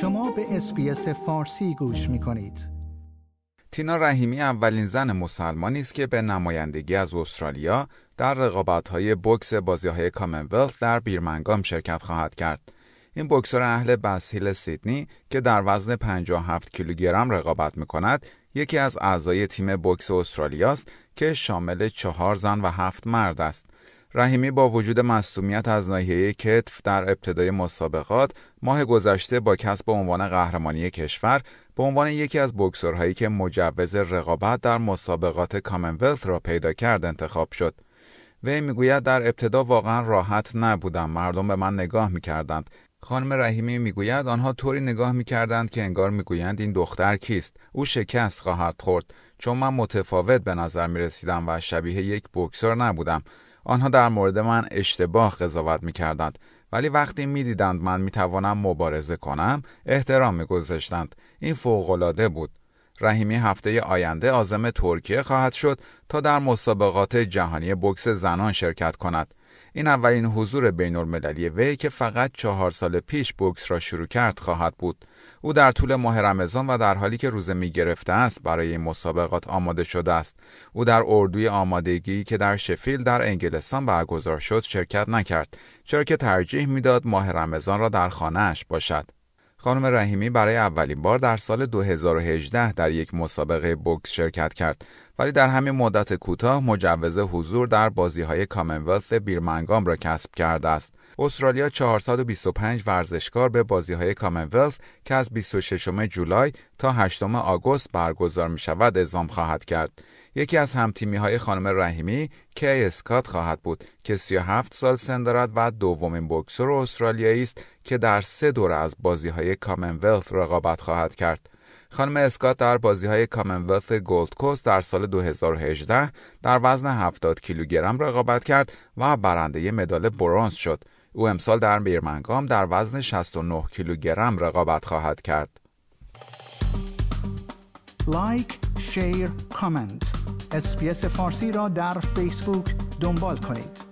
شما به اس‌بی‌اس فارسی گوش می کنید. تینا رحیمی اولین زن مسلمانی است که به نمایندگی از استرالیا در رقابت‌های بوکس بازی‌های کامنولث در بیرمنگام شرکت خواهد کرد. این بوکسور اهل بس هیل سیدنی که در وزن 57 کیلوگرم رقابت می‌کند، یکی از اعضای تیم بوکس استرالیا است که شامل چهار زن و هفت مرد است. رحیمی با وجود مصدومیت از ناحیه کتف در ابتدای مسابقات ماه گذشته با کسب عنوان قهرمانی کشور به عنوان یکی از بکسورهایی که مجوز رقابت در مسابقات کامنولث را پیدا کرد انتخاب شد. وی می‌گوید در ابتدا واقعا راحت نبودم مردم به من نگاه می‌کردند. خانم رحیمی می‌گوید آنها طوری نگاه می‌کردند که انگار می‌گویند این دختر کیست. او شکست خواهد خورد. چون من متفاوت به نظر می رسیدم و شبیه یک بکسور نبودم. آنها در مورد من اشتباه قضاوت می کردند ولی وقتی می دیدند من می توانم مبارزه کنم احترام می گذاشتند این فوقالعاده بود. رحیمی هفته آینده آزم ترکیه خواهد شد تا در مسابقات جهانی بکس زنان شرکت کند. این اولین حضور بین المللی وی که فقط چهار سال پیش بوکس را شروع کرد خواهد بود. او در طول ماه رمضان و در حالی که روزه می گرفته است برای این مسابقات آماده شده است. او در اردوی آمادگی که در شفیل در انگلستان برگزار شد شرکت نکرد چرا که ترجیح می‌داد ماه رمضان را در خانهاش باشد. خانم رحیمی برای اولین بار در سال 2018 در یک مسابقه بوکس شرکت کرد ولی در همین مدت کوتاه مجوز حضور در بازی های کامنولث بیرمنگام را کسب کرده است. استرالیا 425 ورزشکار به بازی های کامنولث که از 26 جولای تا 8 آگوست برگزار می شود اعزام خواهد کرد. یکی از همتیمی های خانم رحیمی کی اسکات خواهد بود که 37 سال سن دارد و دومین بکسور استرالیایی است که در سه دوره از بازی های کامنولث رقابت خواهد کرد. خانم اسکات در بازی های کامنولث گولد کوست در سال 2018 در وزن 70 کیلوگرم رقابت کرد و برنده مدال برونز شد. او امسال در بیرمنگام در وزن 69 کیلوگرم رقابت خواهد کرد. like، share، comment. اس‌بی‌اس فارسی را در فیسبوک دنبال کنید.